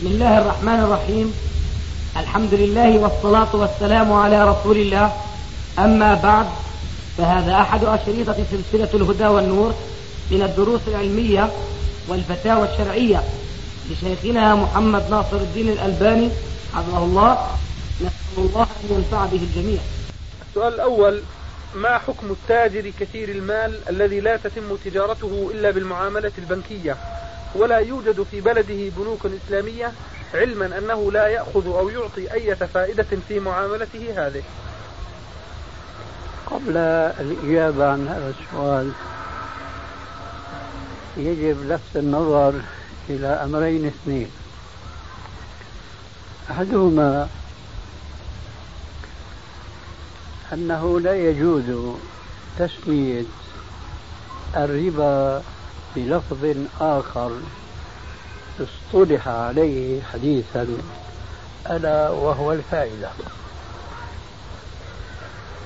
بسم الله الرحمن الرحيم. الحمد لله والصلاة والسلام على رسول الله. أما بعد فهذا أحد أشريطة سلسلة الهدى والنور من الدروس العلمية والفتاوى الشرعية لشيخنا محمد ناصر الدين الألباني حفظه الله. نسأل الله أن ينفع به الجميع. السؤال الأول ما حكم التاجر كثير المال الذي لا تتم تجارته إلا بالمعاملة البنكية؟ ولا يوجد في بلده بنوك إسلامية علما أنه لا يأخذ أو يعطي أي فائدة في معاملته هذه. قبل الإجابة عن هذا السؤال يجب لفت النظر إلى أمرين اثنين. أحدهما أنه لا يجوز تسمية الربا بلفظ آخر اصطلح عليه حديثا ألا وهو الفائدة.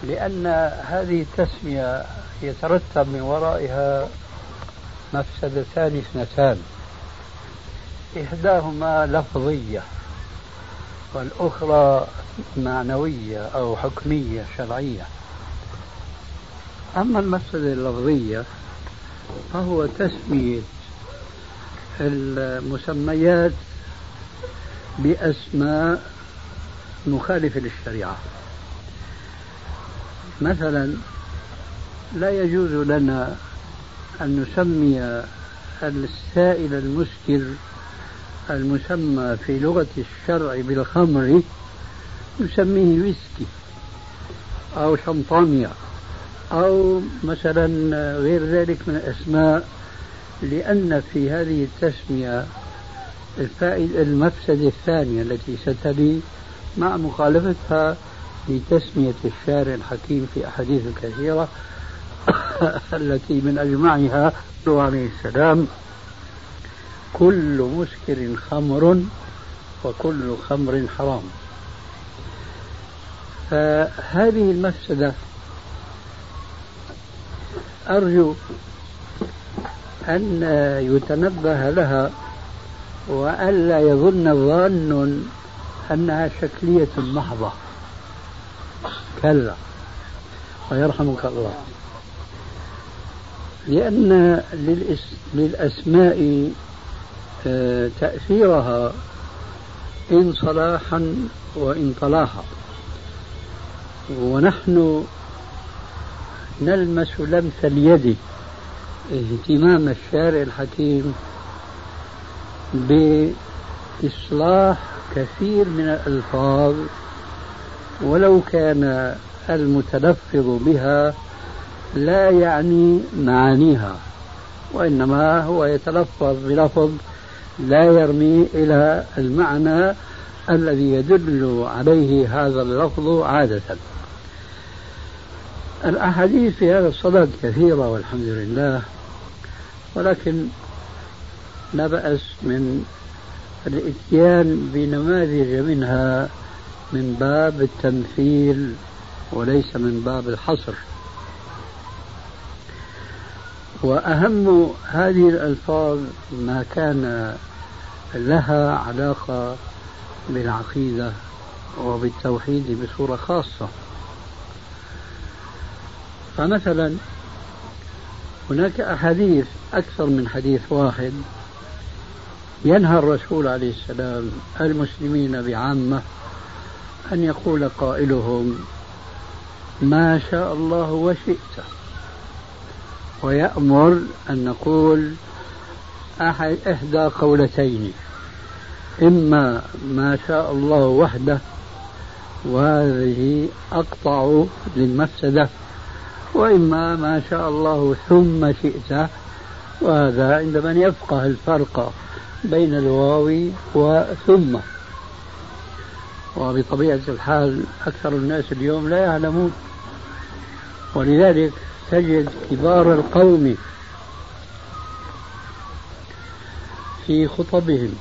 لأن هذه التسمية يترتب من ورائها مفسدتان اثنتان. إحداهما لفظية والأخرى معنوية أو حكمية شرعية. أما المفسدة اللفظية فهو تسمية المسميات بأسماء مخالفة للشريعة. مثلا لا يجوز لنا أن نسمي السائل المسكر المسمى في لغة الشرع بالخمر نسميه ويسكي أو شمطانيا أو مثلا غير ذلك من الأسماء لأن في هذه التسمية الفائدة المفسدة الثانية التي ستلي مع مخالفتها لتسمية الشارع الحكيم في أحاديث كثيرة التي من أجمعها عليه السلام كل مسكر خمر وكل خمر حرام. فهذه المفسدة أرجو أن يتنبه لها وألا يظن ظان أنها شكلية محضة. كلا. ويرحمك الله. لأن للأسماء آه، تأثيرها إن صلاحا وإن طلاحا. ونحن نلمس لمس اليد. اهتمام الشارع الحكيم بإصلاح كثير من الألفاظ ولو كان المتلفظ بها لا يعني معانيها وإنما هو يتلفظ بلفظ لا يرمي إلى المعنى الذي يدل عليه هذا اللفظ عادة. الأحاديث في هذا الصدد كثيرة والحمد لله ولكن لا بأس من الإتيان بنماذج منها من باب التمثيل وليس من باب الحصر. وأهم هذه الألفاظ ما كان لها علاقة بالعقيدة وبالتوحيد بصورة خاصة. فمثلا هناك أحاديث أكثر من حديث واحد ينهى الرسول عليه السلام المسلمين بعامة أن يقول قائلهم ما شاء الله وشئت. ويأمر أن نقول أحد إحدى قولتين إما ما شاء الله وحده وهذه أقطع للمفسدة. وإما ما شاء الله ثم شئت. وهذا عند من يفقه الفرق بين الواو وثم. وبطبيعة الحال أكثر الناس اليوم لا يعلمون. ولذلك تجد كبار القوم في خطبهم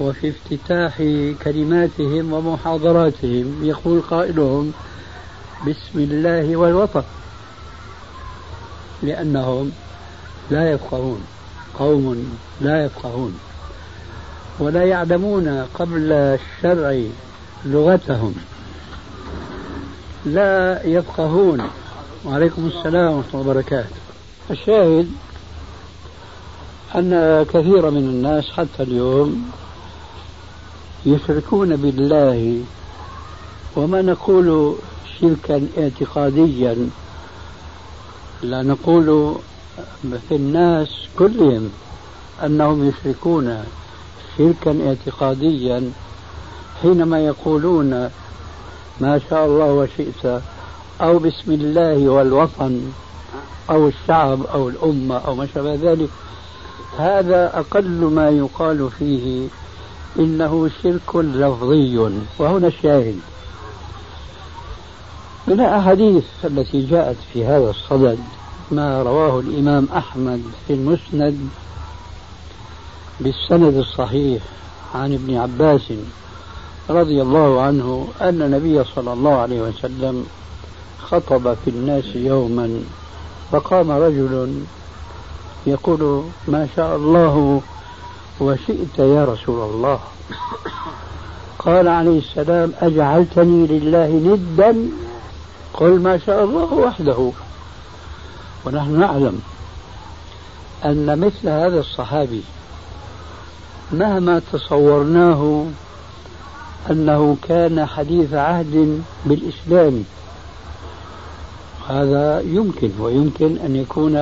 وفي افتتاح كلماتهم ومحاضراتهم. يقول قائلهم بسم الله والوطن. لأنهم لا يفقهون. قوم لا يفقهون. ولا يعلمون قبل الشرع لغتهم. لا يفقهون. وعليكم السلام ورحمة الله وبركاته. الشاهد أن كثير من الناس حتى اليوم يشركون بالله. وما نقول شركا اعتقاديا لا نقول في الناس كلهم أنهم يشركون شركا اعتقاديا حينما يقولون ما شاء الله وشئت أو بسم الله والوطن أو الشعب أو الأمة أو ما شابه ذلك هذا أقل ما يقال فيه إنه شرك لفظي. وهنا الشاهد. من الأحاديث التي جاءت في هذا الصدد ما رواه الإمام أحمد في المسند بالسند الصحيح عن ابن عباس رضي الله عنه أن النبي صلى الله عليه وسلم خطب في الناس يوما فقام رجل يقول ما شاء الله وشئت يا رسول الله. قال عليه السلام أجعلتني لله ندا قل ما شاء الله وحده. ونحن نعلم أن مثل هذا الصحابي مهما تصورناه أنه كان حديث عهد بالإسلام. هذا يمكن ويمكن أن يكون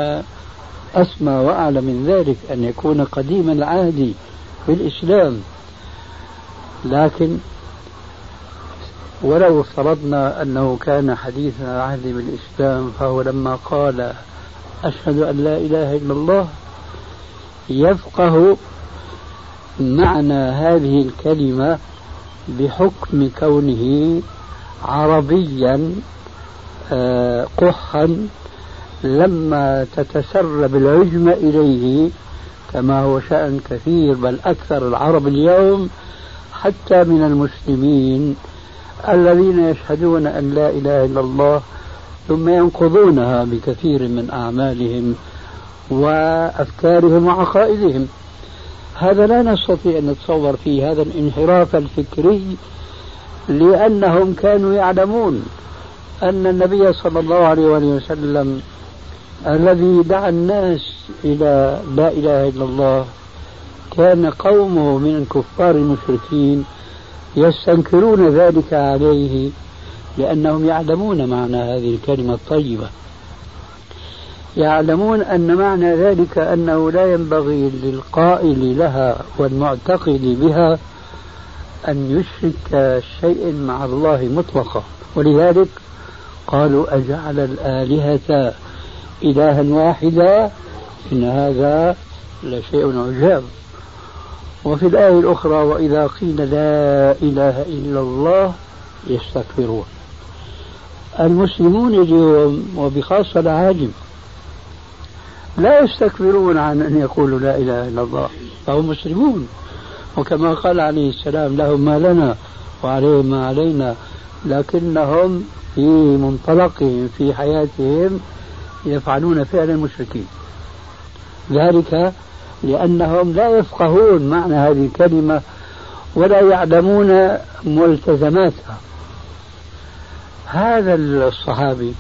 أسمى وأعلى من ذلك أن يكون قديم العهد بالإسلام. لكن ولو افترضنا أنه كان حديث عهد بالإسلام فهو لما قال أشهد أن لا إله إلا الله يفقه معنى هذه الكلمة بحكم كونه عربيا آه، قحا لما تتسرب العجمة إليه كما هو شأن كثير بل أكثر العرب اليوم حتى من المسلمين. الذين يشهدون أن لا إله إلا الله ثم ينقضونها بكثير من أعمالهم وأفكارهم وعقائدهم. هذا لا نستطيع أن نتصور فيه هذا الانحراف الفكري لأنهم كانوا يعلمون أن النبي صلى الله عليه وسلم الذي دعا الناس إلى لا إله إلا الله كان قومه من الكفار المشركين يستنكرون ذلك عليه لأنهم يعلمون معنى هذه الكلمة الطيبة. يعلمون أن معنى ذلك أنه لا ينبغي للقائل لها والمعتقد بها أن يشرك شيء مع الله مطلقا. ولذلك قالوا أجعل الآلهة إلها واحدا إن هذا لشيء عجاب. وفي الآية الأخرى وإذا قيل لا إله إلا الله يستكبرون. المسلمون اليوم وبخاصة العاجم لا يستكبرون عن أن يقولوا لا إله إلا الله. فهم مسلمون. وكما قال عليه السلام لهم ما لنا وعليهم ما علينا لكنهم في منطلقهم في حياتهم يفعلون فعل المشركين. ذلك لأنهم لا يفقهون معنى هذه الكلمة ولا يعلمون ملتزماتها. هذا الصحابي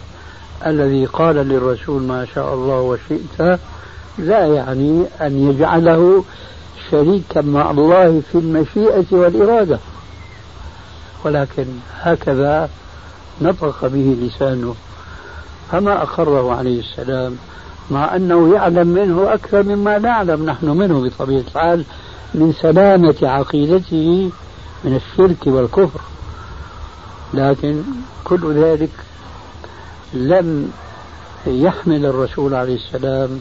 الذي قال للرسول ما شاء الله وشئت لا يعني أن يجعله شريكا مع الله في المشيئة والإرادة. ولكن هكذا نطق به لسانه. فما أقره عليه السلام مع أنه يعلم منه أكثر مما نعلم. نحن منه بطبيعة الحال من سلامة عقيدته من الشرك والكفر. لكن كل ذلك لم يحمل الرسول عليه السلام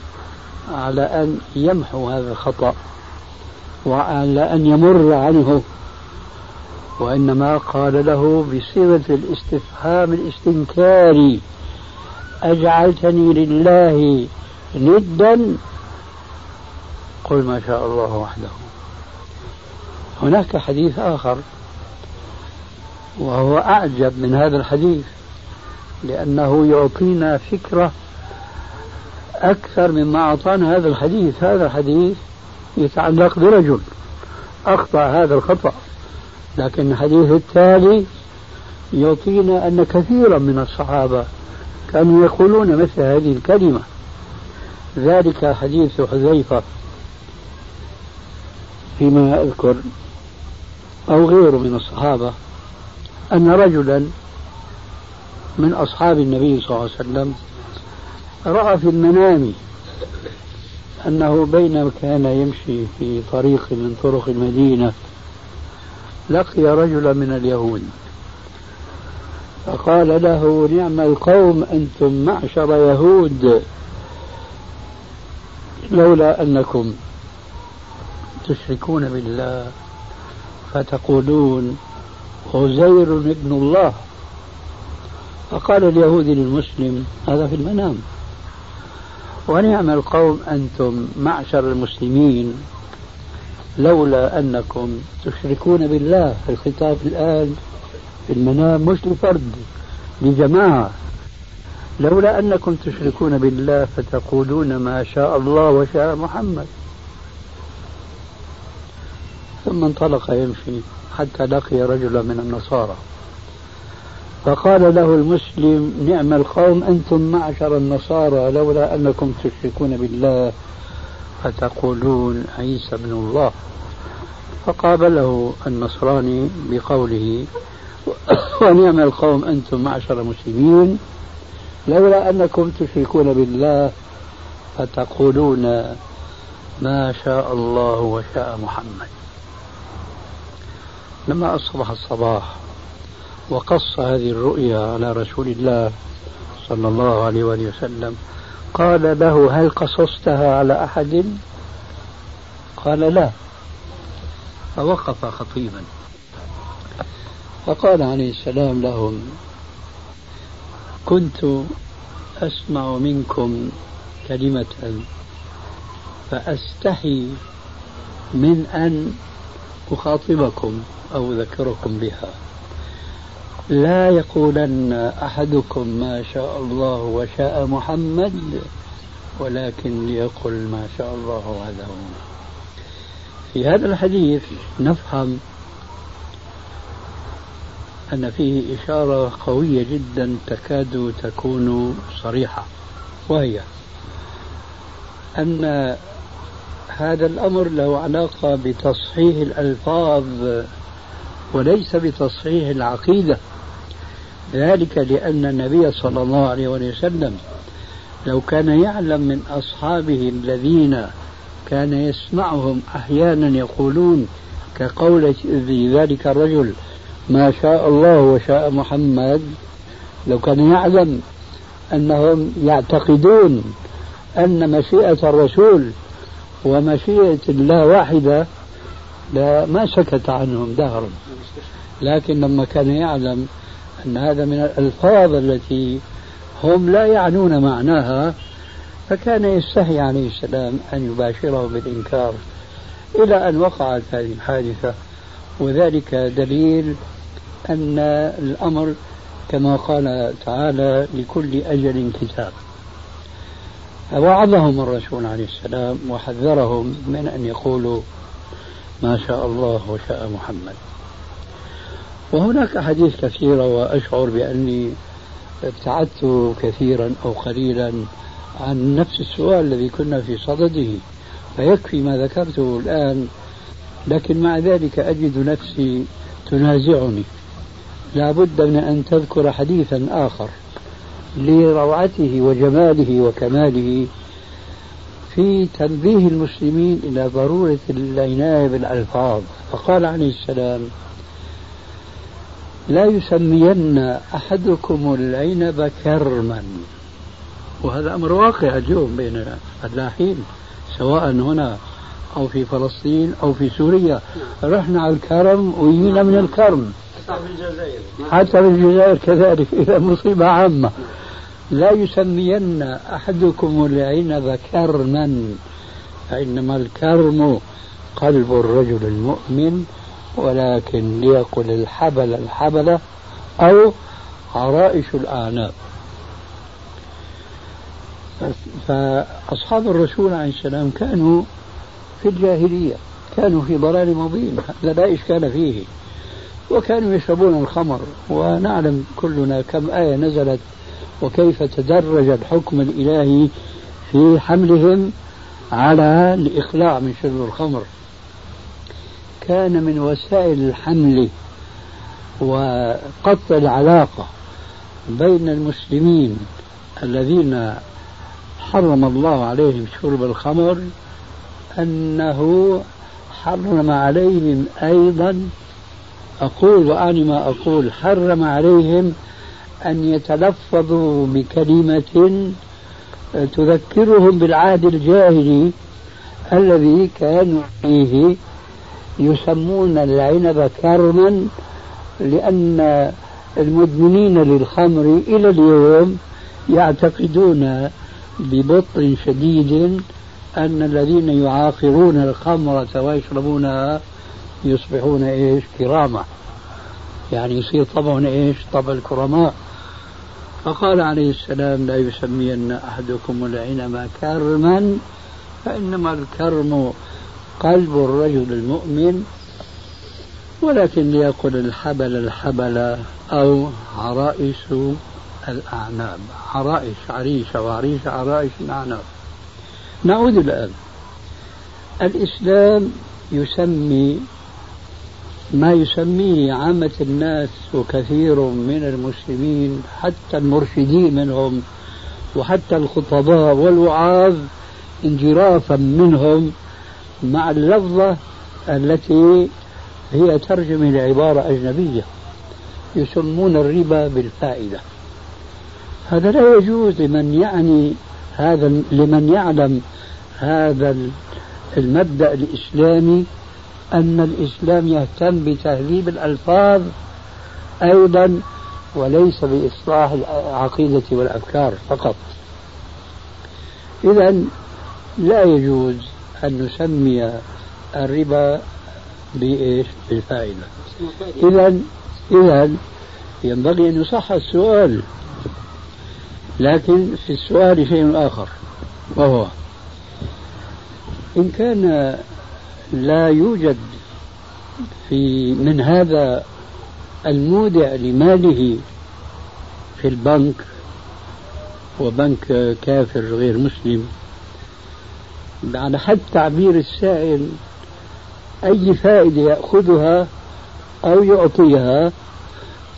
على أن يمحو هذا الخطأ وعلى أن يمر عنه. وإنما قال له بصيغة الاستفهام الاستنكاري أجعلتني لله ندا. قل ما شاء الله وحده. هناك حديث آخر وهو أعجب من هذا الحديث لأنه يعطينا فكرة أكثر مما أعطانا هذا الحديث. هذا الحديث يتعلق برجل أخطأ هذا الخطأ لكن الحديث التالي يعطينا أن كثيرا من الصحابة كانوا يقولون مثل هذه الكلمة. ذلك حديث حذيفة فيما أذكر أو غيره من الصحابة أن رجلا من أصحاب النبي صلى الله عليه وسلم رأى في المنام أنه بينما كان يمشي في طريق من طرق المدينة لقي رجلا من اليهود. فقال له نعم القوم أنتم معشر يهود لولا أنكم تشركون بالله فتقولون عزير ابن الله. فقال اليهودي للمسلم هذا في المنام. ونعم القوم أنتم معشر المسلمين لولا أنكم تشركون بالله. الخطاب الآن في المنام مش لفرد لجماعة. لولا أنكم تشركون بالله فتقولون ما شاء الله وشاء محمد. ثم انطلق يمشي حتى لقي رجلا من النصارى. فقال له المسلم نعم القوم أنتم معشر النصارى لولا أنكم تشركون بالله فتقولون عيسى ابن الله. فقابله النصراني بقوله ونعم القوم أنتم معشر المسلمين. لولا أنكم تشركون بالله فتقولون ما شاء الله وشاء محمد. لما أصبح الصباح وقص هذه الرؤيا على رسول الله صلى الله عليه وآله وسلم قال له هل قصصتها على أحد؟ قال لا. فوقف خطيبا. فقال عليه السلام لهم كنت أسمع منكم كلمة فأستحي من أن أخاطبكم أو أذكركم بها. لا يقولن أحدكم ما شاء الله وشاء محمد ولكن ليقل ما شاء الله وحده في هذا الحديث نفهم أن فيه إشارة قوية جدا تكاد تكون صريحة وهي أن هذا الأمر له علاقة بتصحيح الألفاظ وليس بتصحيح العقيدة. ذلك لأن النبي صلى الله عليه وسلم لو كان يعلم من أصحابه الذين كان يسمعهم أحيانا يقولون كقول ذلك الرجل ما شاء الله وشاء محمد. لو كان يعلم أنهم يعتقدون أن مشيئة الرسول ومشيئة الله واحدة لا ما سكت عنهم دهرا لكن لما كان يعلم أن هذا من الألفاظ التي هم لا يعنون معناها فكان يستحي عليه السلام أن يباشره بالإنكار إلى أن وقعت هذه الحادثة. وذلك دليل أن الأمر كما قال تعالى لكل أجل كتاب. وعظهم الرسول عليه السلام وحذرهم من أن يقولوا ما شاء الله وشاء محمد. وهناك أحاديث كثيرة وأشعر بأني ابتعدت كثيرا أو قليلا عن نفس السؤال الذي كنا في صدده. فيكفي ما ذكرته الآن لكن مع ذلك أجد نفسي تنازعني. لا بد من أن تذكر حديثا آخر لروعته وجماله وكماله في تنبيه المسلمين إلى ضرورة العناية بالألفاظ. فقال عليه السلام لا يسمين أحدكم العنب كرما. وهذا أمر واقع اليوم بين الفلاحين سواء هنا أو في فلسطين أو في سوريا. رحنا على الكرم ويجينا من الكرم. حتى في الجزائر كذلك إذا مصيبة عامة. لا يسمين أحدكم العنب كرما فإنما الكرم قلب الرجل المؤمن ولكن ليقل الحبل الحبلة أو عرائش الأعناق. فأصحاب الرسول عليه السلام كانوا في الجاهلية كانوا في ضلال مبين هذا لا إشكال فيه. وكانوا يشربون الخمر ونعلم كلنا كم آية نزلت وكيف تدرج الحكم الإلهي في حملهم على الإخلاع من شرب الخمر. كان من وسائل الحمل وقطع العلاقة بين المسلمين الذين حرم الله عليهم شرب الخمر أنه حرم عليهم أيضا أقول وأعني ما أقول حرم عليهم أن يتلفظوا بكلمة تذكرهم بالعهد الجاهلي الذي كانوا فيه يسمون العنب كرما لأن المدمنين للخمر إلى اليوم يعتقدون ببطء شديد أن الذين يعاقرون الخمرة ويشربونها يصبحون إيش؟ كرامة. يعني يصير طبعهم إيش؟ طبع الكرماء. فقال عليه السلام لا يسمين أحدكم العنب كرما فإنما الكرم قلب الرجل المؤمن ولكن ليقل الحبل الحبل أو عرائس الأعناب. عرائس عريشة وعريشة عرائس الأعناب. نعود الآن. الإسلام يسمي ما يسميه عامة الناس وكثير من المسلمين حتى المرشدين منهم وحتى الخطباء والوعاظ انجرافا منهم مع اللفظة التي هي ترجمة لعبارة أجنبية يسمون الربا بالفائدة. هذا لا يجوز لمن يعني هذا لمن يعلم هذا المبدأ الإسلامي أن الإسلام يهتم بتهذيب الألفاظ أيضا وليس بإصلاح العقيدة والأفكار فقط إذا لا يجوز أن نسمي الربا بإيش؟ بالفائدة إذا إذا ينبغي أن يصح السؤال لكن في السؤال شيء آخر وهو إن كان لا يوجد في من هذا المودع لماله في البنك وبنك كافر غير مسلم. على حد تعبير السائل أي فائدة يأخذها أو يعطيها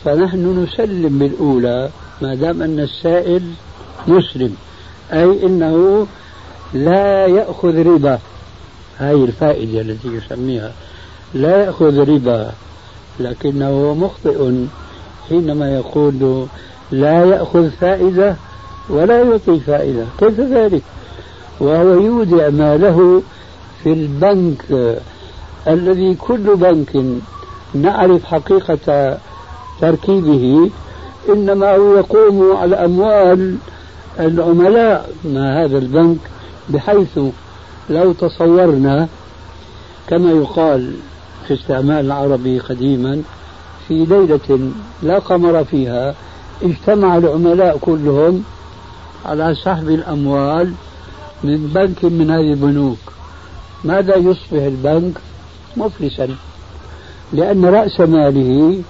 فنحن نسلم بالأولى ما دام أن السائل مسلم أي أنه لا يأخذ ربا. هذه الفائدة التي يسميها. لا يأخذ ربا لكنه مخطئ حينما يقول لا يأخذ فائدة ولا يعطي فائدة. كيف ذلك؟ وهو يودع ماله في البنك. الذي كل بنك نعرف حقيقة تركيبه إنما هو يقوم على أموال العملاء. ما هذا البنك؟ بحيث لو تصورنا كما يقال في استعمال العربي قديما في ليلة لا قمر فيها اجتمع العملاء كلهم على سحب الأموال من بنك من هذه البنوك. ماذا يصبح البنك؟ مفلسا. لأن رأس ماله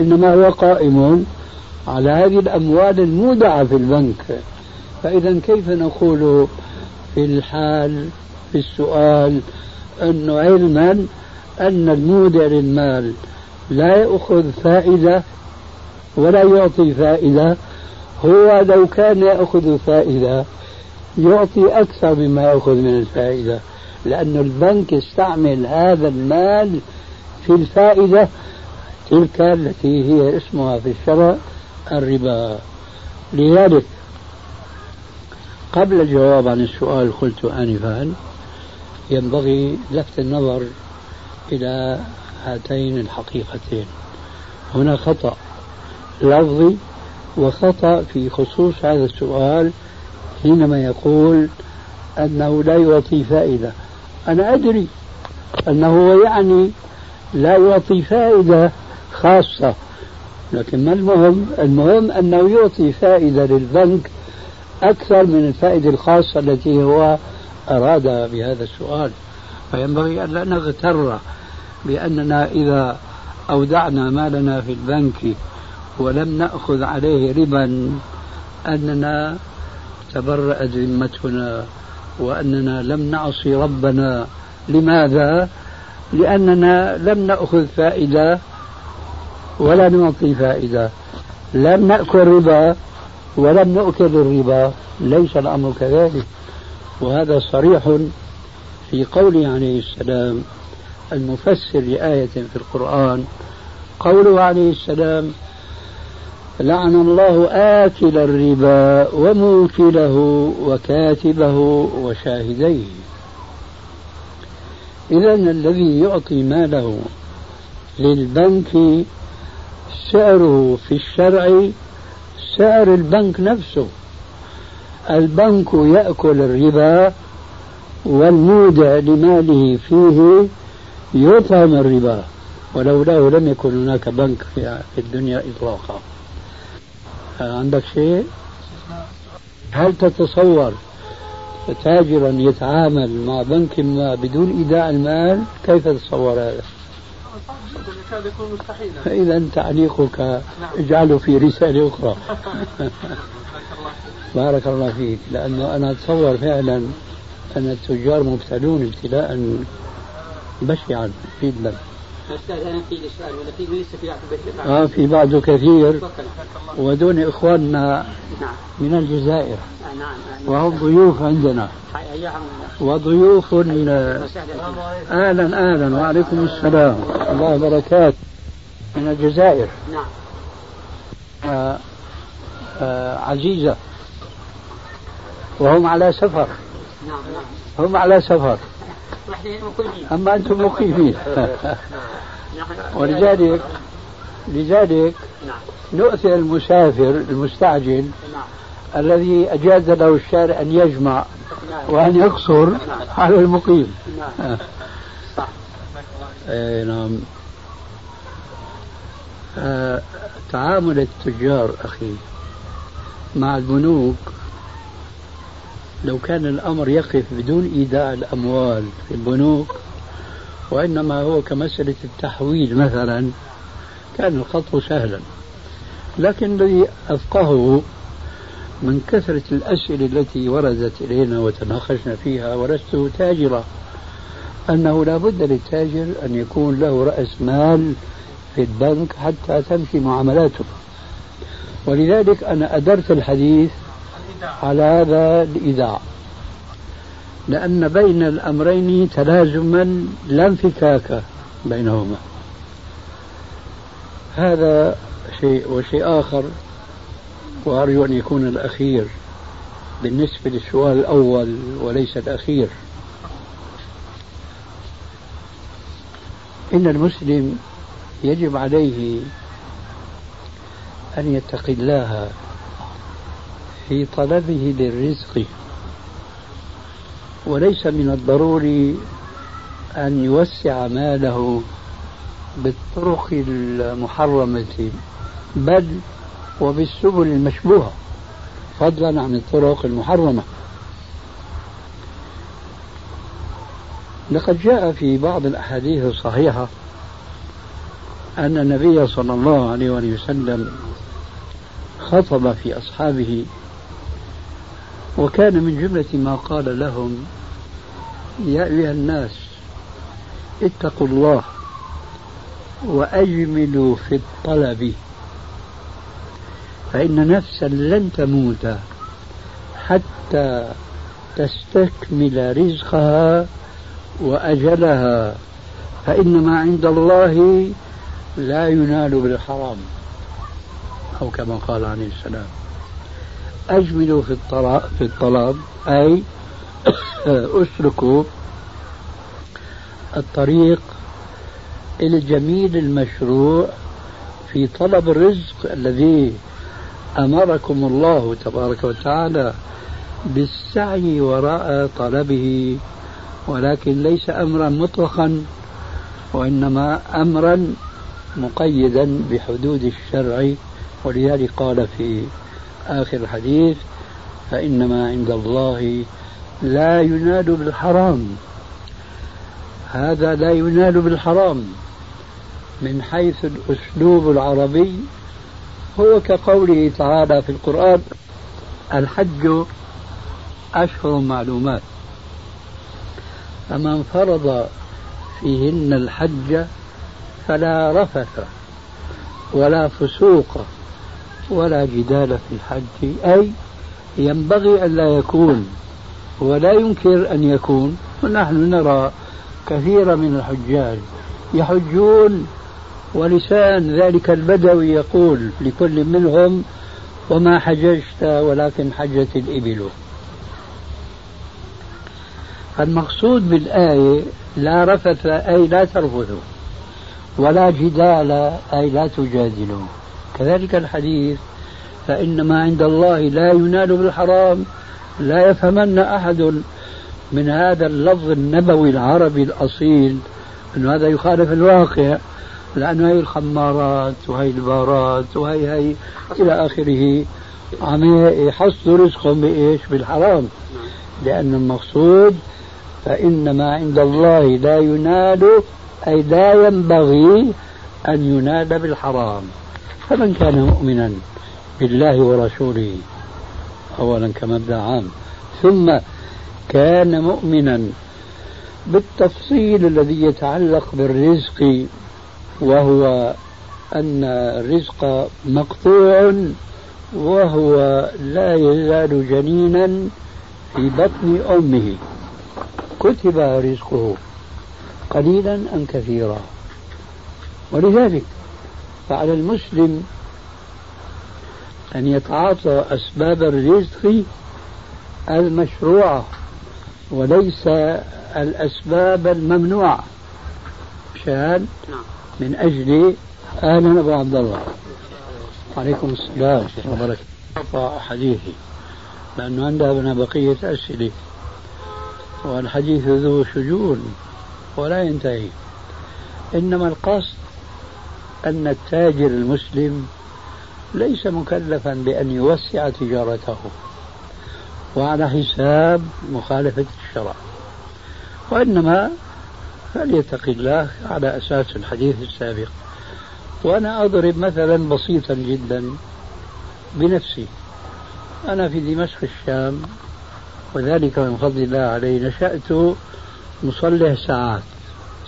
إنما هو قائم على هذه الأموال المودعة في البنك. فإذا كيف نقول في الحال في السؤال أنه علما أن المودع للمال لا يأخذ فائدة ولا يعطي فائدة هو لو كان يأخذ فائدة يعطي أكثر مما يأخذ من الفائدة. لأن البنك استعمل هذا المال في الفائدة تلك التي هي اسمها في الشرع الربا. لذلك قبل الجواب عن السؤال قلت آنفا ينبغي لفت النظر إلى هاتين الحقيقتين. هنا خطأ لفظي وخطأ في خصوص هذا السؤال حينما يقول أنه لا يعطي فائدة. أنا أدري أنه يعني لا يعطي فائدة خاصة لكن ما المهم؟ المهم أنه يعطي فائدة للبنك أكثر من الفائدة الخاصة التي هو أراد بهذا السؤال فينبغي أن لا نغتر بأننا إذا أودعنا مالنا في البنك ولم نأخذ عليه ربا أننا تبرأت ذمتنا وأننا لم نعصي ربنا. لماذا؟ لأننا لم نأخذ فائدة ولا نعطي فائدة. لم نأكل ربا ولم نؤكل الربا. ليس الأمر كذلك. وهذا صريح في قوله عليه السلام المفسر لآية في القرآن قوله عليه السلام لعن الله آكل الربا وموكله وكاتبه وشاهديه. إذا الذي يعطي ماله للبنك سعره في الشرع سعر البنك نفسه البنك يأكل الربا والمودع لماله فيه يطعم الربا. ولولاه لم يكن هناك بنك في الدنيا إطلاقا. عندك شيء؟ هل تتصور تاجرا يتعامل مع بنك ما بدون إيداع المال؟ كيف تتصور هذا؟ فإذا تعليقك. اجعله في رسالة أخرى. بارك الله فيك. لأنه أنا أتصور فعلا أن التجار مبتلون ابتلاء بشعا جدا أستاذ أنا في سؤال ولا في لسه في آه في بعضه كثير. ودون إخواننا نعم. من الجزائر. آه نعم وهم ضيوف عندنا. وضيوف أهلا أهلا وعليكم السلام. الله بركات من الجزائر. نعم. آه آه عزيزة. وهم على سفر. نعم نعم. هم على سفر. أما أنتم مقيمين. ولذلك لذلك نؤثر المسافر المستعجل الذي أجاز له الشارع أن يجمع وأن يقصر على المقيم. أي نعم. آه، تعامل التجار أخي مع البنوك لو كان الأمر يقف بدون إيداع الأموال في البنوك وإنما هو كمسألة التحويل مثلا كان الخط سهلا. لكن الذي أفقهه من كثرة الأسئلة التي وردت إلينا وتناقشنا فيها ولست تاجرا أنه لا بد للتاجر أن يكون له رأس مال في البنك حتى تمشي معاملاته. ولذلك أنا أدرت الحديث على هذا الإيداع لأن بين الأمرين تلازما لا انفكاك بينهما. هذا شيء وشيء آخر وأرجو أن يكون الأخير بالنسبة للسؤال الأول وليس الأخير. إن المسلم يجب عليه أن يتقي الله في طلبه للرزق. وليس من الضروري أن يوسع ماله بالطرق المحرمة بل وبالسبل المشبوهة فضلا عن الطرق المحرمة. لقد جاء في بعض الأحاديث الصحيحة أن النبي صلى الله عليه وسلم خطب في أصحابه وكان من جملة ما قال لهم يا أيها الناس اتقوا الله وأجملوا في الطلب فإن نفسا لن تموت حتى تستكمل رزقها وأجلها فإن ما عند الله لا ينال بالحرام. أو كما قال عليه السلام. أجملوا في الطلب, في الطلب أي اسلكوا الطريق الجميل المشروع في طلب الرزق الذي أمركم الله تبارك وتعالى بالسعي وراء طلبه. ولكن ليس أمرا مطلقا وإنما امرا مقيدا بحدود الشرع. ولذلك قال في آخر الحديث فإنما عند الله لا ينال بالحرام. هذا لا ينال بالحرام. من حيث الأسلوب العربي هو كقوله تعالى في القرآن الحج أشهر معلومات. فمن فرض فيهن الحج فلا رفث ولا فسوق. ولا جدال في الحج. أي ينبغي أن لا يكون ولا ينكر أن يكون. ونحن نرى كثيرا من الحجاج يحجون ولسان ذلك البدوي يقول لكل منهم وما حججت ولكن حجت الإبل. فالمقصود بالآية لا رفث أي لا ترفثوا ولا جدال أي لا تجادلوا. كذلك الحديث فإن ما عند الله لا ينال بالحرام لا يفهمن أحد من هذا اللفظ النبوي العربي الأصيل أن هذا يخالف الواقع لأنه هي الخمارات وهي البارات وهي هي إلى آخره عم يحصلوا رزقهم بإيش؟ بالحرام. لأن المقصود فإن ما عند الله لا ينال أي لا ينبغي أن ينال بالحرام. فمن كان مؤمنا بالله ورسوله أولا كمبدأ عام ثم كان مؤمنا بالتفصيل الذي يتعلق بالرزق وهو أن الرزق مقطوع وهو لا يزال جنينا في بطن أمه. كتب رزقه قليلا أم كثيرا. ولذلك فعلى المسلم أن يتعاطى أسباب الرزق المشروعة وليس الأسباب الممنوعة مشان نعم. من أجل أهلا أبو عبد الله. عليكم السلام وبركاته. حديثي لأنه عندنا بقية أسئلة. والحديث ذو شجون ولا ينتهي. إنما القصد أن التاجر المسلم ليس مكلفا بأن يوسع تجارته وعلى حساب مخالفة الشرع. وإنما فليتق الله على أساس الحديث السابق. وأنا أضرب مثلا بسيطا جدا بنفسي. أنا في دمشق الشام وذلك من فضل الله علي نشأت مصلح ساعات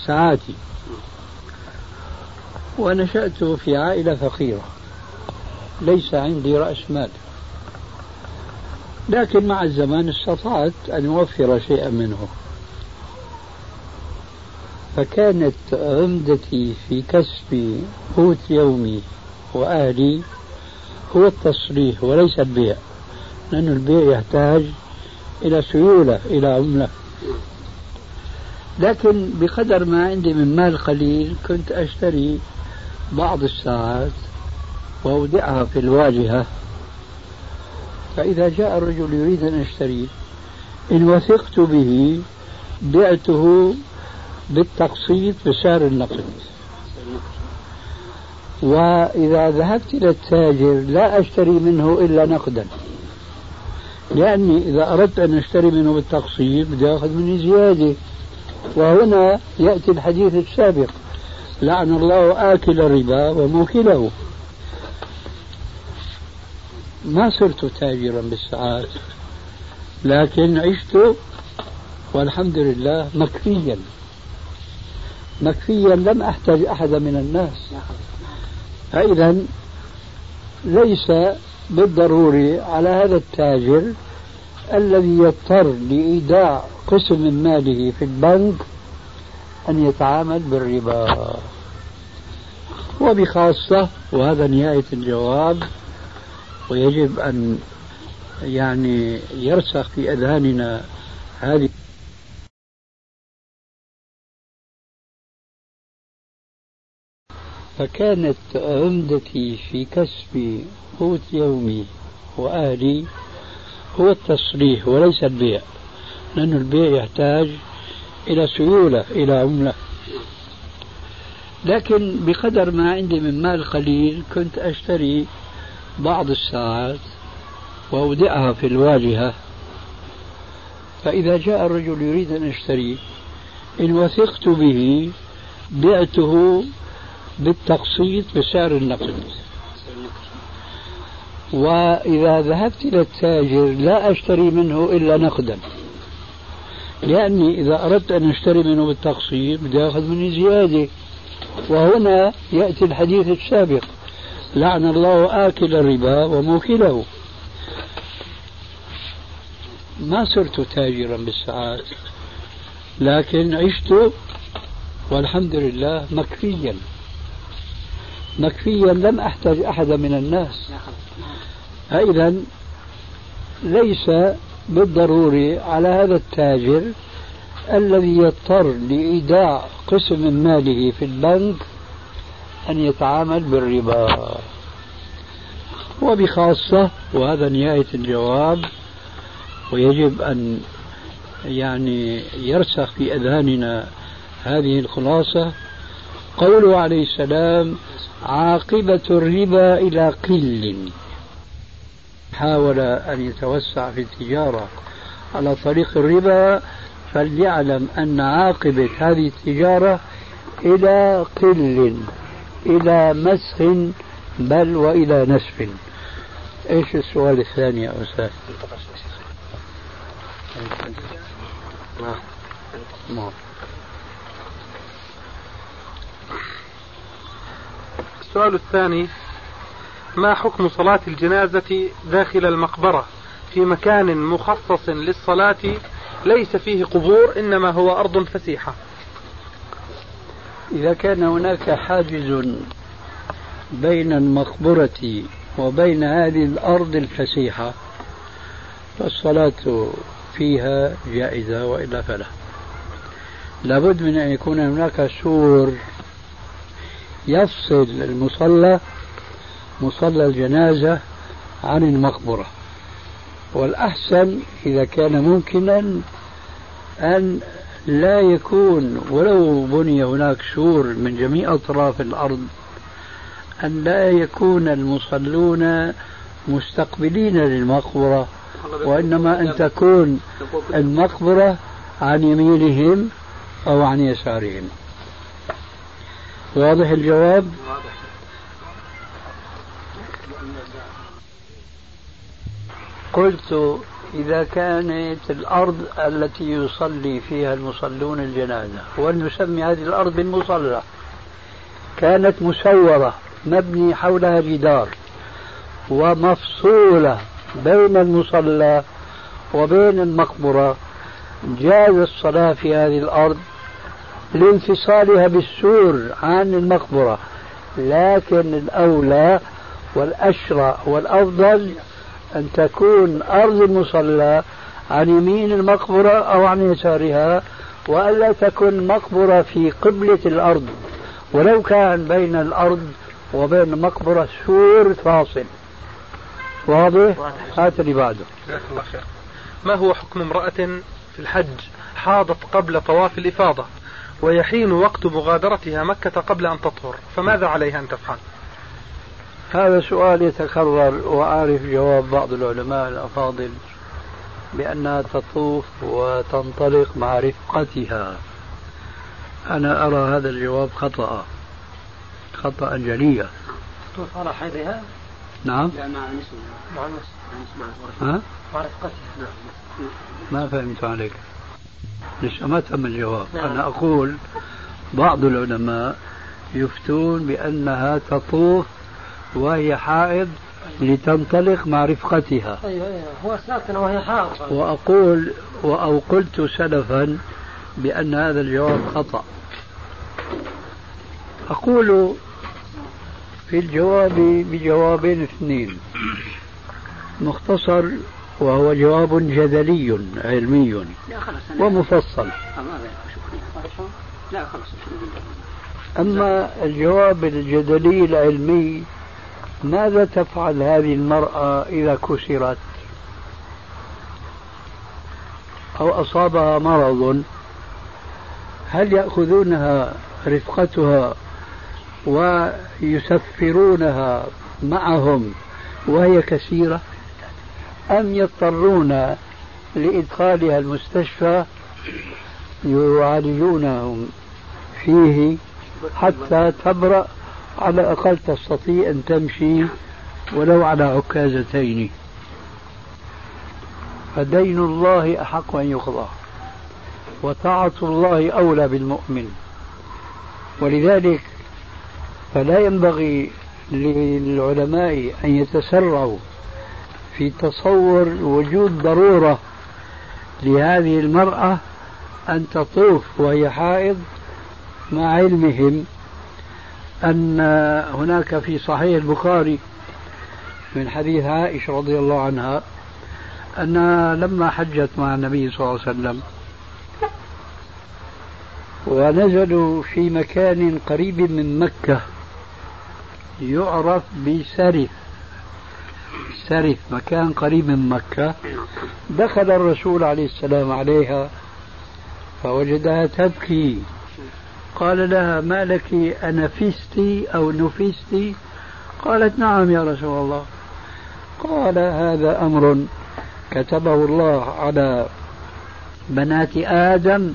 ساعاتي. ونشأت في عائلة فقيرة. ليس عندي رأس مال. لكن مع الزمان استطعت أن أوفر شيئا منه. فكانت عمدتي في كسب قوت يومي وأهلي هو التصريح وليس البيع لأن البيع يحتاج إلى سيولة إلى عملة. لكن بقدر ما عندي من مال قليل كنت أشتري بعض الساعات وأودعها في الواجهة فإذا جاء الرجل يريد أن يشتريه إن وثقت به بعته بالتقسيط بسعر النقد. وإذا ذهبت إلى التاجر لا أشتري منه إلا نقدا. لأني إذا أردت أن أشتري منه بالتقسيط بدي أخذ مني زيادة. وهنا يأتي الحديث السابق. لعن الله آكل الربا وموكله. ما صرت تاجرا بالساعات لكن عشت والحمد لله مكفيا. مكفيا لم أحتاج احدا من الناس. فاذا ليس بالضروري على هذا التاجر الذي يضطر لإيداع قسم من ماله في البنك أن يتعامل بالربا. وبخاصة وهذا نهاية الجواب ويجب أن يعني يرسخ في أذهاننا هذه فكانت عمدتي في كسب قوت يومي وأهلي هو التصريح وليس البيع لأن البيع يحتاج إلى سيولة إلى عملة. لكن بقدر ما عندي من مال قليل كنت أشتري بعض الساعات وأودعها في الواجهة. فإذا جاء الرجل يريد أن يشتريه إن وثقت به بعته بالتقسيط بسعر النقد. وإذا ذهبت إلى التاجر لا أشتري منه إلا نقدا. لأني إذا أردت أن أشتري منه بالتقسيط بدي أخذ مني زيادة. وهنا يأتي الحديث السابق. لعن الله آكل الربا وموكله. ما صرت تاجرا بالساعات لكن عشت والحمد لله مكفيا. مكفيا لم أحتاج أحدا من الناس. فإذا ليس بالضروري على هذا التاجر الذي يضطر لإيداع قسم من ماله في البنك أن يتعامل بالربا. وبخاصة وهذا نهاية الجواب ويجب أن يعني يرسخ في أذهاننا هذه الخلاصة. قوله عليه السلام عاقبة الربا إلى قل. حاول أن يتوسع في التجارة على طريق الربا فليعلم أن عاقبة هذه التجارة إلى قل إلى مسخ بل وإلى نسف إيش السؤال الثاني يا أستاذ؟ السؤال الثاني ما حكم صلاة الجنازة داخل المقبرة في مكان مخصص للصلاة ليس فيه قبور إنما هو أرض فسيحة؟ إذا كان هناك حاجز بين المقبرة وبين هذه الأرض الفسيحة فالصلاة فيها جائزة وإلا فلا. لابد من أن يكون هناك سور يفصل المصلى مصلى الجنازة عن المقبرة. والأحسن إذا كان ممكنا أن لا يكون ولو بني هناك سور من جميع أطراف الأرض أن لا يكون المصلون مستقبلين للمقبرة وإنما أن تكون المقبرة عن يمينهم أو عن يسارهم. واضح الجواب؟ قلت إذا كانت الأرض التي يصلي فيها المصلون الجنازة ولنسمي هذه الأرض بالمصلى كانت مسورة مبني حولها جدار ومفصولة بين المصلى وبين المقبرة جاز الصلاة في هذه الأرض لانفصالها بالسور عن المقبرة لكن الأولى والأشرع والأفضل أن تكون أرض المصلى عن يمين المقبرة أو عن يسارها وألا تكون مقبرة في قبلة الأرض. ولو كان بين الأرض وبين المقبرة سور فاصل. واضح؟ هات اللي بعده. الله خير. ما هو حكم امرأة في الحج حاضت قبل طواف الإفاضة ويحين وقت مغادرتها مكة قبل أن تطهر؟ فماذا عليها أن تفعل؟ هذا سؤال يتكرر وأعرف جواب بعض العلماء الأفاضل بأنها تطوف وتنطلق مع رفقتها. أنا أرى هذا الجواب خطأ خطأ جليا تطوف على حيضها؟ نعم. لا مع نسوة مع نسوة ها؟ مع رفقتها. نعم. ما فهمت عليك. لسه ما تم الجواب. نعم. أنا أقول بعض العلماء يفتون بأنها تطوف وهي حائض لتنطلق مع رفقتها. أيوه أيوه. هو ساكن وهي حائض. وأقول أو قلت سلفا بأن هذا الجواب خطأ. أقول في الجواب بجوابين اثنين. مختصر وهو جواب جدلي علمي ومفصل. أما الجواب الجدلي العلمي ماذا تفعل هذه المرأة إذا كسرت؟ أو أصابها مرض هل يأخذونها رفقتها ويسفرونها معهم وهي كثيرة أم يضطرون لإدخالها المستشفى يعالجونهم فيه حتى تبرأ على الأقل تستطيع أن تمشي ولو على عكازتين. فدين الله أحق أن يقضى وطاعة الله أولى بالمؤمن. ولذلك فلا ينبغي للعلماء أن يتسرعوا في تصور وجود ضرورة لهذه المرأة أن تطوف وهي حائض مع علمهم. أن هناك في صحيح البخاري من حديث عائشة رضي الله عنها أنها لما حجت مع النبي صلى الله عليه وسلم ونزلوا في مكان قريب من مكة يعرف بسرف. سرف مكان قريب من مكة. دخل الرسول عليه السلام عليها فوجدها تبكي. قال لها ما لك أنفستي أو نفستي؟ قالت نعم يا رسول الله. قال هذا أمر كتبه الله على بنات آدم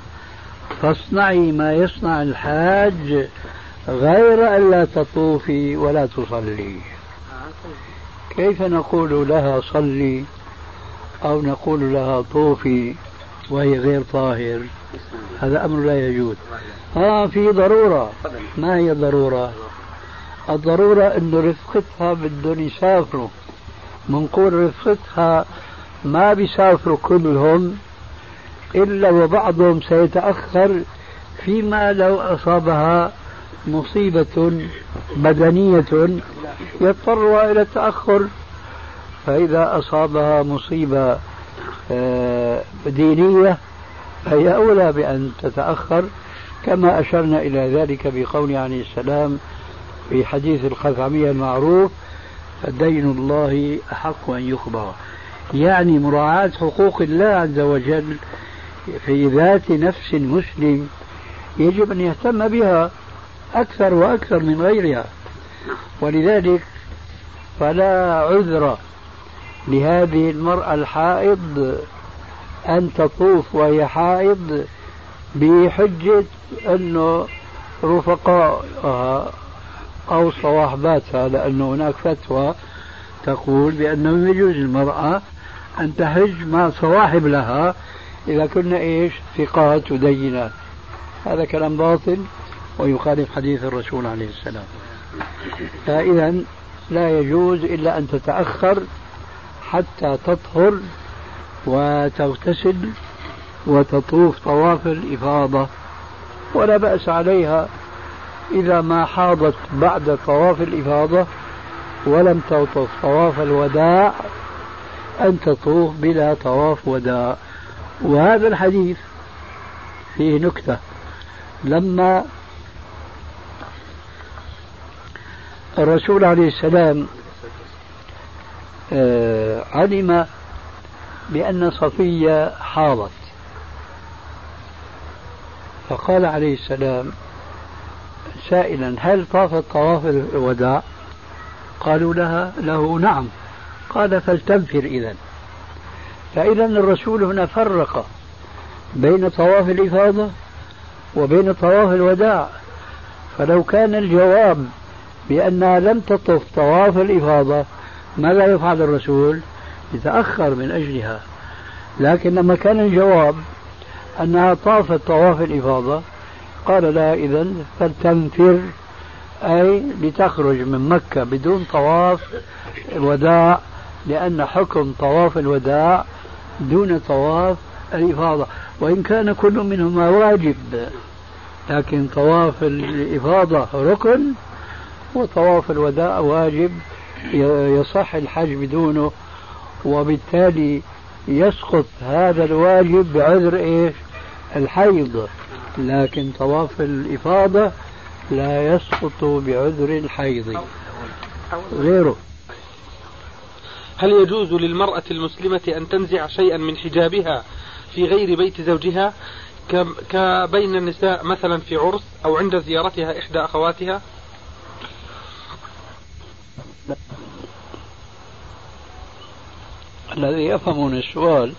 فاصنعي ما يصنع الحاج غير ألا تطوفي ولا تصلي. كيف نقول لها صلي أو نقول لها طوفي؟ وهي غير طاهر. هذا أمر لا يجوز. آه في ضرورة. ما هي الضرورة الضرورة أنه رفقتها بدهم يسافروا. منقول رفقتها ما بيسافروا كلهم إلا وبعضهم سيتأخر فيما لو أصابها مصيبة بدنية يضطر إلى التأخر. فإذا أصابها مصيبة دينية فهي أولى بأن تتأخر كما أشرنا إلى ذلك بقول عليه السلام في حديث الخثعمية المعروف فدين الله أحق أن يخبر. يعني مراعاة حقوق الله عز وجل في ذات نفس مسلم يجب أن يهتم بها أكثر وأكثر من غيرها. ولذلك فلا عذر لهذه المرأة الحائض أن تطوف وهي حائض بحجة أنه رفقائها أو صواحباتها لأنه هناك فتوى تقول بأنه يجوز المرأة أن تحج مع صواحب لها إذا كنا إيش؟ ثقات ودينات. هذا كلام باطل ويخالف حديث الرسول عليه السلام. فإذا لا يجوز إلا أن تتأخر حتى تطهر وتغتسل وتطوف طواف الإفاضة. ولا بأس عليها إذا ما حاضت بعد طواف الإفاضة ولم تطوف طواف الوداع أن تطوف بلا طواف وداع. وهذا الحديث فيه نكتة. لما الرسول عليه السلام علم بأن صفية حاضت. فقال عليه السلام سائلا هل طافت طواف الوداع؟ قالوا لها له نعم. قال فلتنفر إذا. فإذا الرسول هنا فرق بين طواف الإفاضة وبين طواف الوداع. فلو كان الجواب بأنها لم تطف طواف الإفاضة ماذا يفعل الرسول؟ يتأخر من أجلها. لكن لما كان الجواب أنها طافت طواف الإفاضة قال لها إذا فلتنفر أي لتخرج من مكة بدون طواف الوداع لأن حكم طواف الوداع دون طواف الإفاضة. وإن كان كل منهما واجب لكن طواف الإفاضة ركن وطواف الوداع واجب. يصح الحج بدونه وبالتالي يسقط هذا الواجب بعذر إيش؟ الحيض. لكن طواف الإفاضة لا يسقط بعذر الحيض. غيره. هل يجوز للمرأة المسلمة أن تنزع شيئا من حجابها في غير بيت زوجها؟ كبين النساء مثلا في عرس أو عند زيارتها إحدى أخواتها؟ الذي يفهم من السؤال.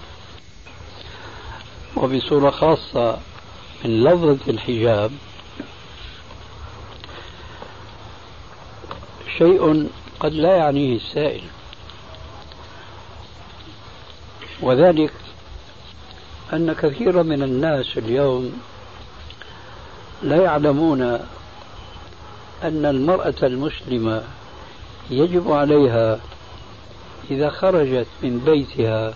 وبصورة خاصة من لفظة الحجاب شيء قد لا يعنيه السائل. وذلك أن كثيرا من الناس اليوم لا يعلمون أن المرأة المسلمة يجب عليها إذا خرجت من بيتها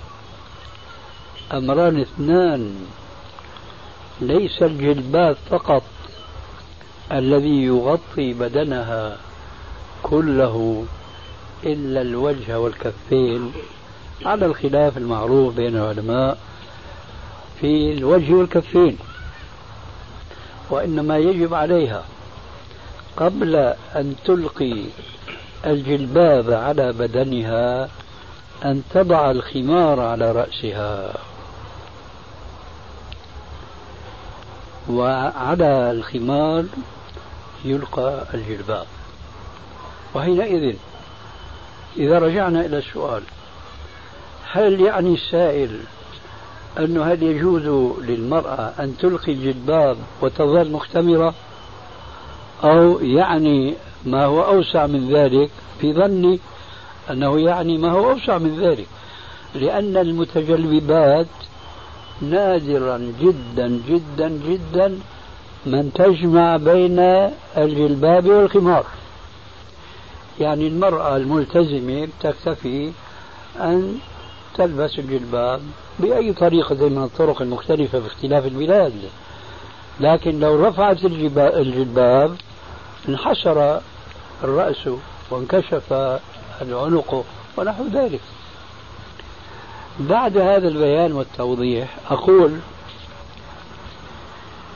أمران اثنان ليس الجلباب فقط الذي يغطي بدنها كله إلا الوجه والكفين على الخلاف المعروف بين العلماء في الوجه والكفين وإنما يجب عليها قبل أن تلقي الجلباب على بدنها أن تضع الخمار على رأسها. وعلى الخمار يلقى الجلباب. وحينئذ إذا رجعنا إلى السؤال هل يعني السائل أنه هل يجوز للمرأة أن تلقي الجلباب وتظل مختمرة؟ أو يعني ما هو أوسع من ذلك في ظني أنه يعني ما هو أوسع من ذلك. لأن المتجلبات نادرا جدا جدا جدا من تجمع بين الجلباب والخمار. يعني المرأة الملتزمة تكتفي أن تلبس الجلباب بأي طريقة من الطرق المختلفة في اختلاف البلاد. لكن لو رفعت الجلباب انحسر الرأس وانكشف العنق ونحو ذلك. بعد هذا البيان والتوضيح أقول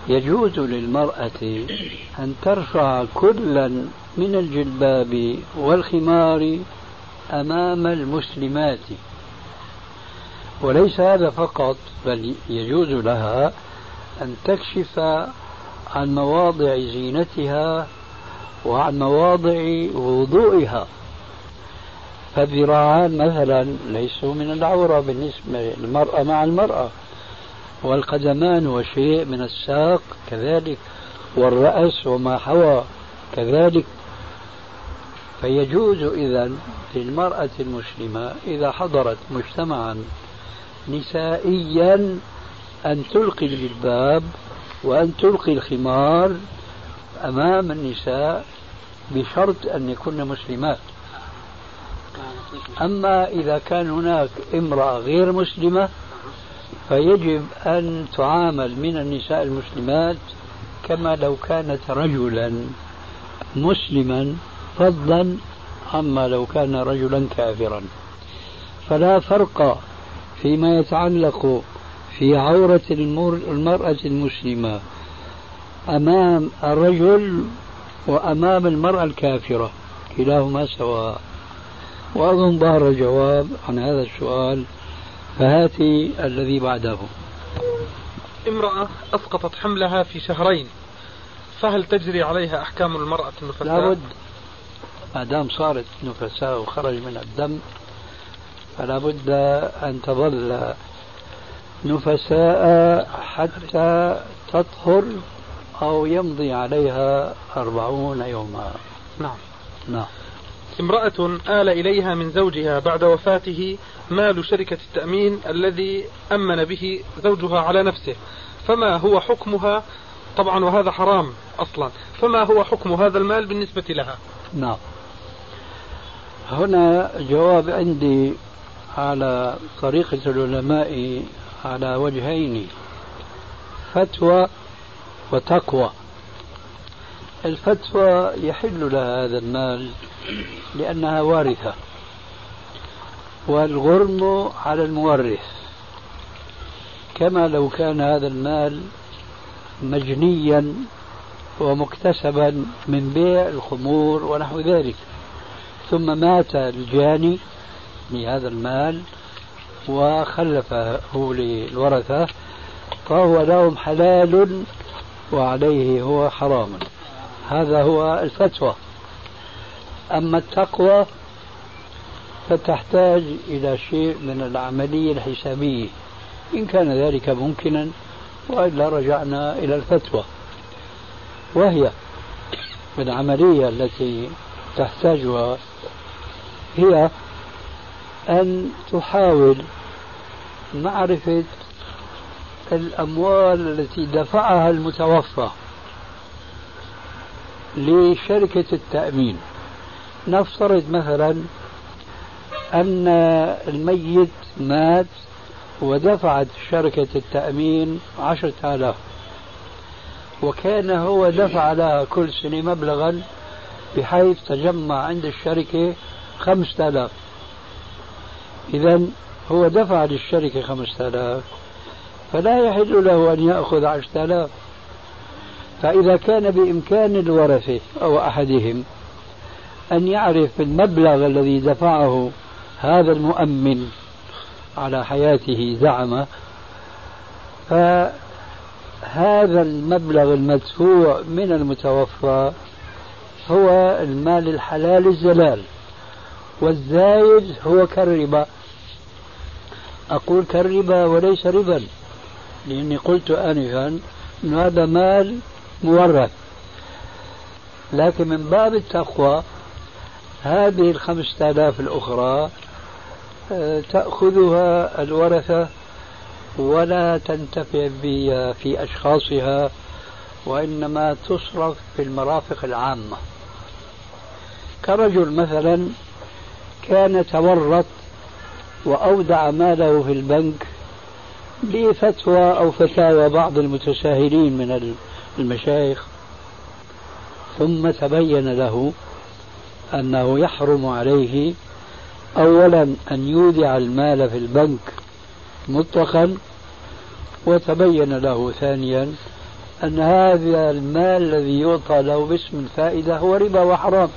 يجوز للمرأة أن ترفع كلا من الجلباب والخمار أمام المسلمات. وليس هذا فقط بل يجوز لها أن تكشف عن مواضع زينتها وعن مواضع وضوئها. فالذراعان مثلا ليسوا من العورة بالنسبة للمرأة مع المرأة. والقدمان وشيء من الساق كذلك والرأس وما حوى كذلك. فيجوز إذا للمرأة المسلمة إذا حضرت مجتمعا نسائيا أن تلقي الجلباب وأن تلقي الخمار أمام النساء بشرط أن يكن مسلمات. أما إذا كان هناك امرأة غير مسلمة فيجب أن تعامل من النساء المسلمات كما لو كانت رجلا مسلما فضلا عما لو كان رجلا كافرا. فلا فرق فيما يتعلق في عورة المرأة المسلمة أمام الرجل وأمام المرأة الكافرة كلاهما سواء. وأظن ظهر الجواب عن هذا السؤال فهاتي الذي بعده. امرأة أسقطت حملها في شهرين فهل تجري عليها أحكام المرأة النفساء؟ لابد. ما دام صارت نفساء وخرج من الدم فلا بد أن تظل نفساء حتى تطهر أو يمضي عليها أربعون يوما. نعم. نعم. امرأة آل إليها من زوجها بعد وفاته مال شركة التأمين الذي أمن به زوجها على نفسه. فما هو حكمها؟ طبعا وهذا حرام أصلا. فما هو حكم هذا المال بالنسبة لها؟ نعم. هنا جواب عندي على طريقة العلماء على وجهين فتوى وتقوى. الفتوى يحل لها هذا المال لأنها وارثة. والغرم على المورث. كما لو كان هذا المال مجنيا ومكتسبا من بيع الخمور ونحو ذلك. ثم مات الجاني لهذا المال وخلفه للورثة فهو لهم حلال وعليه هو حرام. هذا هو الفتوى. أما التقوى فتحتاج إلى شيء من العملية الحسابية. إن كان ذلك ممكنا وإلا رجعنا إلى الفتوى. وهي العملية التي تحتاجها هي أن تحاول معرفة الأموال التي دفعها المتوفى لشركة التأمين. نفترض مثلا أن الميت مات ودفعت شركة التأمين عشرة آلاف وكان هو دفع لها كل سنة مبلغا بحيث تجمع عند الشركة خمسة آلاف. إذا هو دفع للشركة خمسة آلاف فلا يحل له أن يأخذ عشرة آلاف. فإذا كان بإمكان الورثة أو أحدهم أن يعرف المبلغ الذي دفعه هذا المؤمن على حياته زعم فهذا المبلغ المدفوع من المتوفى هو المال الحلال الزلال والزايد هو كالربا. أقول كالربا وليس ربا لأني قلت آنفا أن هذا مال مورث. لكن من باب التقوى هذه الخمسة آلاف الأخرى آه، تأخذها الورثة ولا تنتفع بها في أشخاصها وإنما تصرف في المرافق العامة. كرجل مثلا كان تورط وأودع ماله في البنك بفتوى أو فتاوى بعض المتساهلين من المشايخ ثم تبين له أنه يحرم عليه أولا أن يودع المال في البنك مطلقا وتبين له ثانيا أن هذا المال الذي يعطى له باسم الفائدة هو ربا وحرام.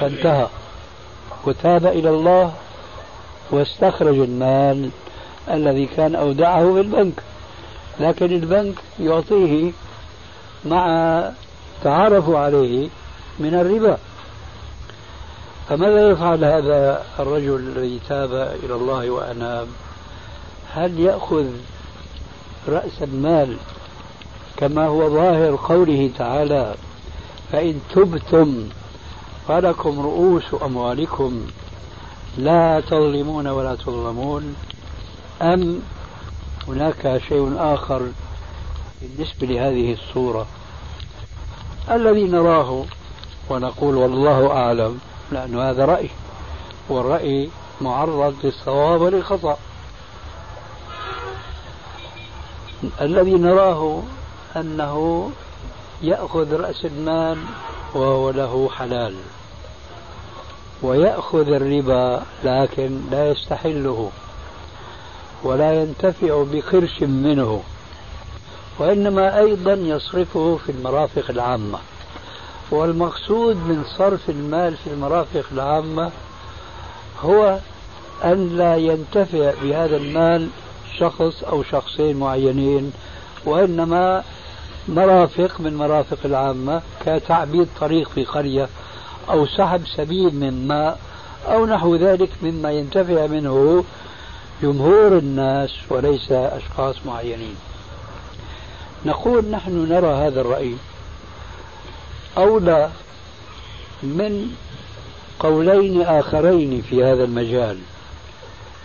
فانتهى. وتاب إلى الله واستخرج المال الذي كان أودعه في البنك. لكن البنك يعطيه مع تعارفوا عليه من الربا. فماذا يفعل هذا الرجل الذي تاب إلى الله وأناب؟ هل يأخذ رأس المال كما هو ظاهر قوله تعالى فإن تبتم فلكم رؤوس أموالكم لا تظلمون ولا تظلمون أم هناك شيء آخر بالنسبة لهذه الصورة؟ الذي نراه ونقول والله أعلم لأن هذا رأي والرأي معرض للصواب وللخطأ. الذي نراه أنه يأخذ رأس المال وهو له حلال ويأخذ الربا لكن لا يستحله ولا ينتفع بقرش منه وإنما أيضا يصرفه في المرافق العامة. والمقصود من صرف المال في المرافق العامة هو أن لا ينتفع بهذا المال شخص أو شخصين معينين وإنما مرافق من مرافق العامة كتعبيد طريق في قرية أو سحب سبيل من ماء أو نحو ذلك مما ينتفع منه جمهور الناس وليس أشخاص معينين. نقول نحن نرى هذا الرأي أولى من قولين آخرين في هذا المجال.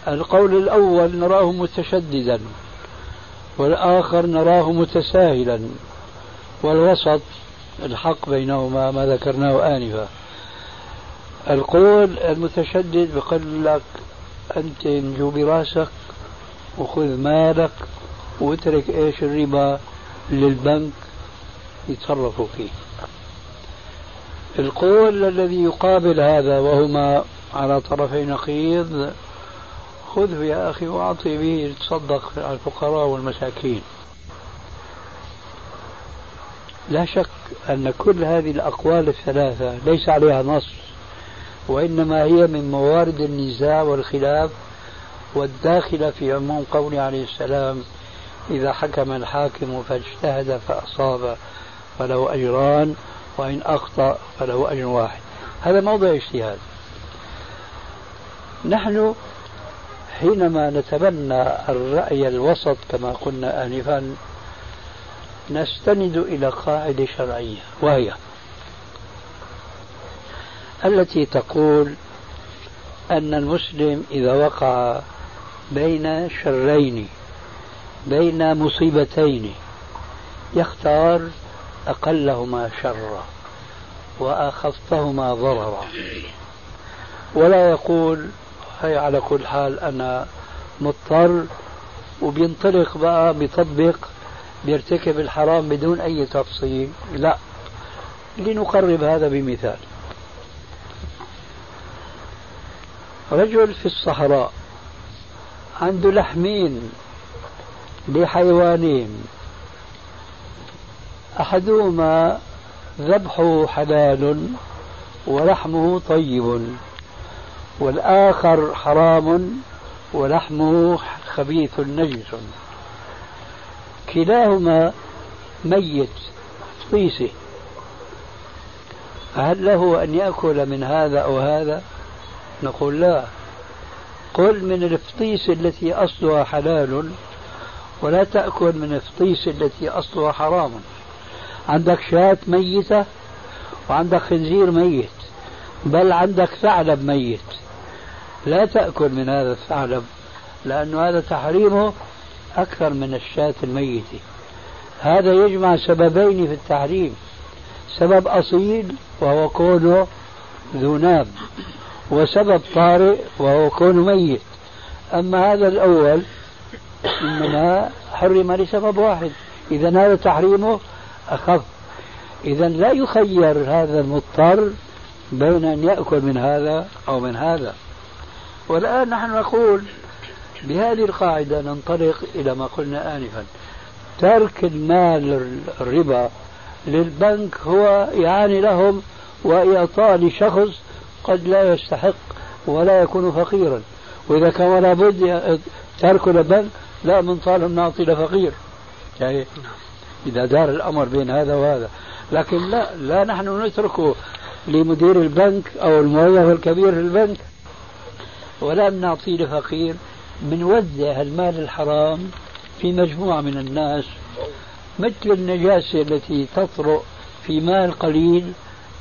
القول الأول نراه متشددا والآخر نراه متساهلا والوسط الحق بينهما ما ذكرناه آنفا. القول المتشدد بقول لك أنت انجو براسك وخذ مالك واترك إيش الربا للبنك يتصرفوا فيه. القول الذي يقابل هذا وهما على طرفي نقيض خذه يا أخي وأعطي به تصدق على الفقراء والمساكين. لا شك أن كل هذه الأقوال الثلاثة ليس عليها نص وإنما هي من موارد النزاع والخلاف والداخلة في عموم قوله عليه السلام إذا حكم الحاكم فاجتهد فأصاب فله أجران وإن أخطأ فله أجر واحد. هذا موضع اجتهاد. نحن حينما نتبنى الرأي الوسط كما قلنا آنفا نستند إلى قاعدة شرعية وهي التي تقول أن المسلم إذا وقع بين شرين بين مصيبتين يختار أقلهما شرا وأخفهما ضررا. ولا يقول هي على كل حال أنا مضطر وبينطلق بقى بيطبق بيرتكب الحرام بدون أي تفصيل. لا لنقرب هذا بمثال. رجل في الصحراء عنده لحمين لحيوانين أحدهما ذبحه حلال ولحمه طيب والآخر حرام ولحمه خبيث نجس. كلاهما ميت طيسه هل له أن يأكل من هذا أو هذا؟ نقول لا. قل من الفطيس التي أصلها حلال ولا تأكل من الفطيس التي أصلها حرام. عندك شاة ميتة وعندك خنزير ميت بل عندك ثعلب ميت. لا تأكل من هذا الثعلب لأن هذا تحريمه أكثر من الشاة الميتة. هذا يجمع سببين في التحريم. سبب أصيل وهو كونه ذو ناب وسبب طارئ وهو كونه ميت. أما هذا الأول إنما حرم لسبب واحد. إذا هذا تحريمه أخف. إذا لا يخير هذا المضطر بين أن يأكل من هذا أو من هذا. والآن نحن نقول بهذه القاعدة ننطلق إلى ما قلنا آنفا. ترك المال الربا للبنك هو يعاني لهم وإعطاء لشخص قد لا يستحق ولا يكون فقيرا. وإذا كان لابد ترك البنك لا من طالب نعطي لفقير. يعني إذا دار الأمر بين هذا وهذا. لكن لا لا نحن نتركه لمدير البنك أو الموظف الكبير في البنك. ولا بنعطيه لفقير بنوزع المال الحرام في مجموعة من الناس مثل النجاسة التي تطرق في مال قليل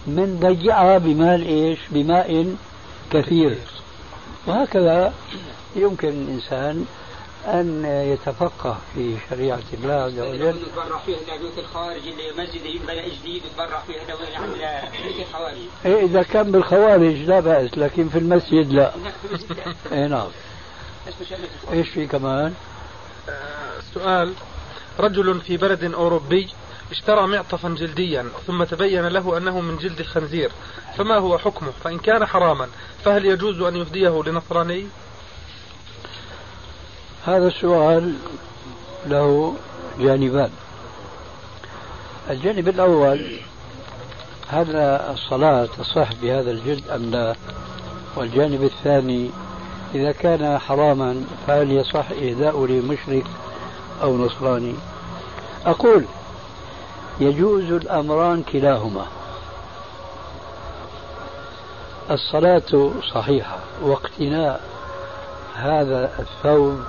من ضيعها بمال إيش؟ بماء كثير. وهكذا يمكن الإنسان أن يتفقه في شريعة الله عز وجل. يتبرع الخوارج اللي مسجد جديد يتبرع الخوارج. إيه إذا كان بالخوارج لا بأس لكن في المسجد لا. إيه نعم. إيش في كمان؟ سؤال. رجل في بلد أوروبي اشترى معطفا جلديا ثم تبين له أنه من جلد الخنزير فما هو حكمه؟ فإن كان حراما فهل يجوز أن يهديه لنصراني؟ هذا السؤال له جانبان. الجانب الأول هل الصلاة تصح بهذا الجلد أم لا؟ والجانب الثاني إذا كان حراما فهل يصح إهداء لمشرك أو نصراني؟ أقول يجوز الأمران كلاهما. الصلاة صحيحة واقتناء هذا الثوب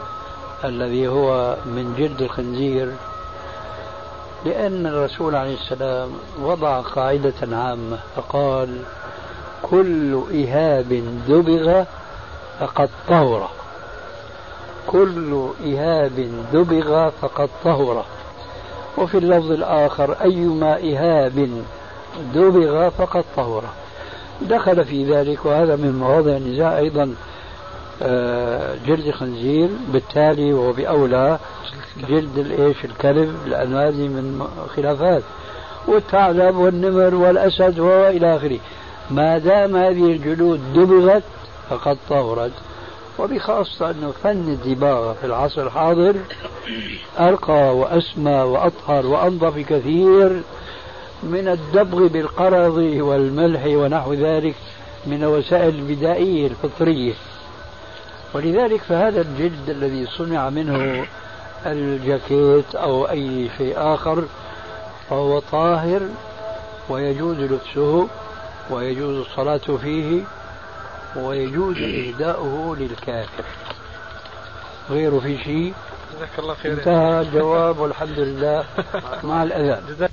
الذي هو من جلد الخنزير لأن الرسول عليه السلام وضع قاعدة عامة فقال كل إهاب دبغ فقد طهر. كل إهاب دبغ فقد طهر. وفي اللفظ الآخر أيما إهاب دبغ فقد طهر. دخل في ذلك وهذا من مواضع النزاع أيضا. جلد خنزير بالتالي وهو بأولى جلد الإيش الكلب لأن هذه من خلافات. والثعلب والنمر والأسد وإلى آخره. ما دام هذه الجلود دبغت فقد طهرت. وبخاصة أنه فن الدباغة في العصر الحاضر أرقى وأسمى وأطهر وأنظف كثير من الدبغ بالقرض والملح ونحو ذلك من الوسائل البدائية الفطرية. ولذلك فهذا الجلد الذي صنع منه الجاكيت أو أي شيء آخر فهو طاهر ويجوز لبسه ويجوز الصلاة فيه ويجوز إهداؤه للكافر. غيره في شيء؟ جزاك الله خير انتهى الجواب والحمد لله مع الأذان.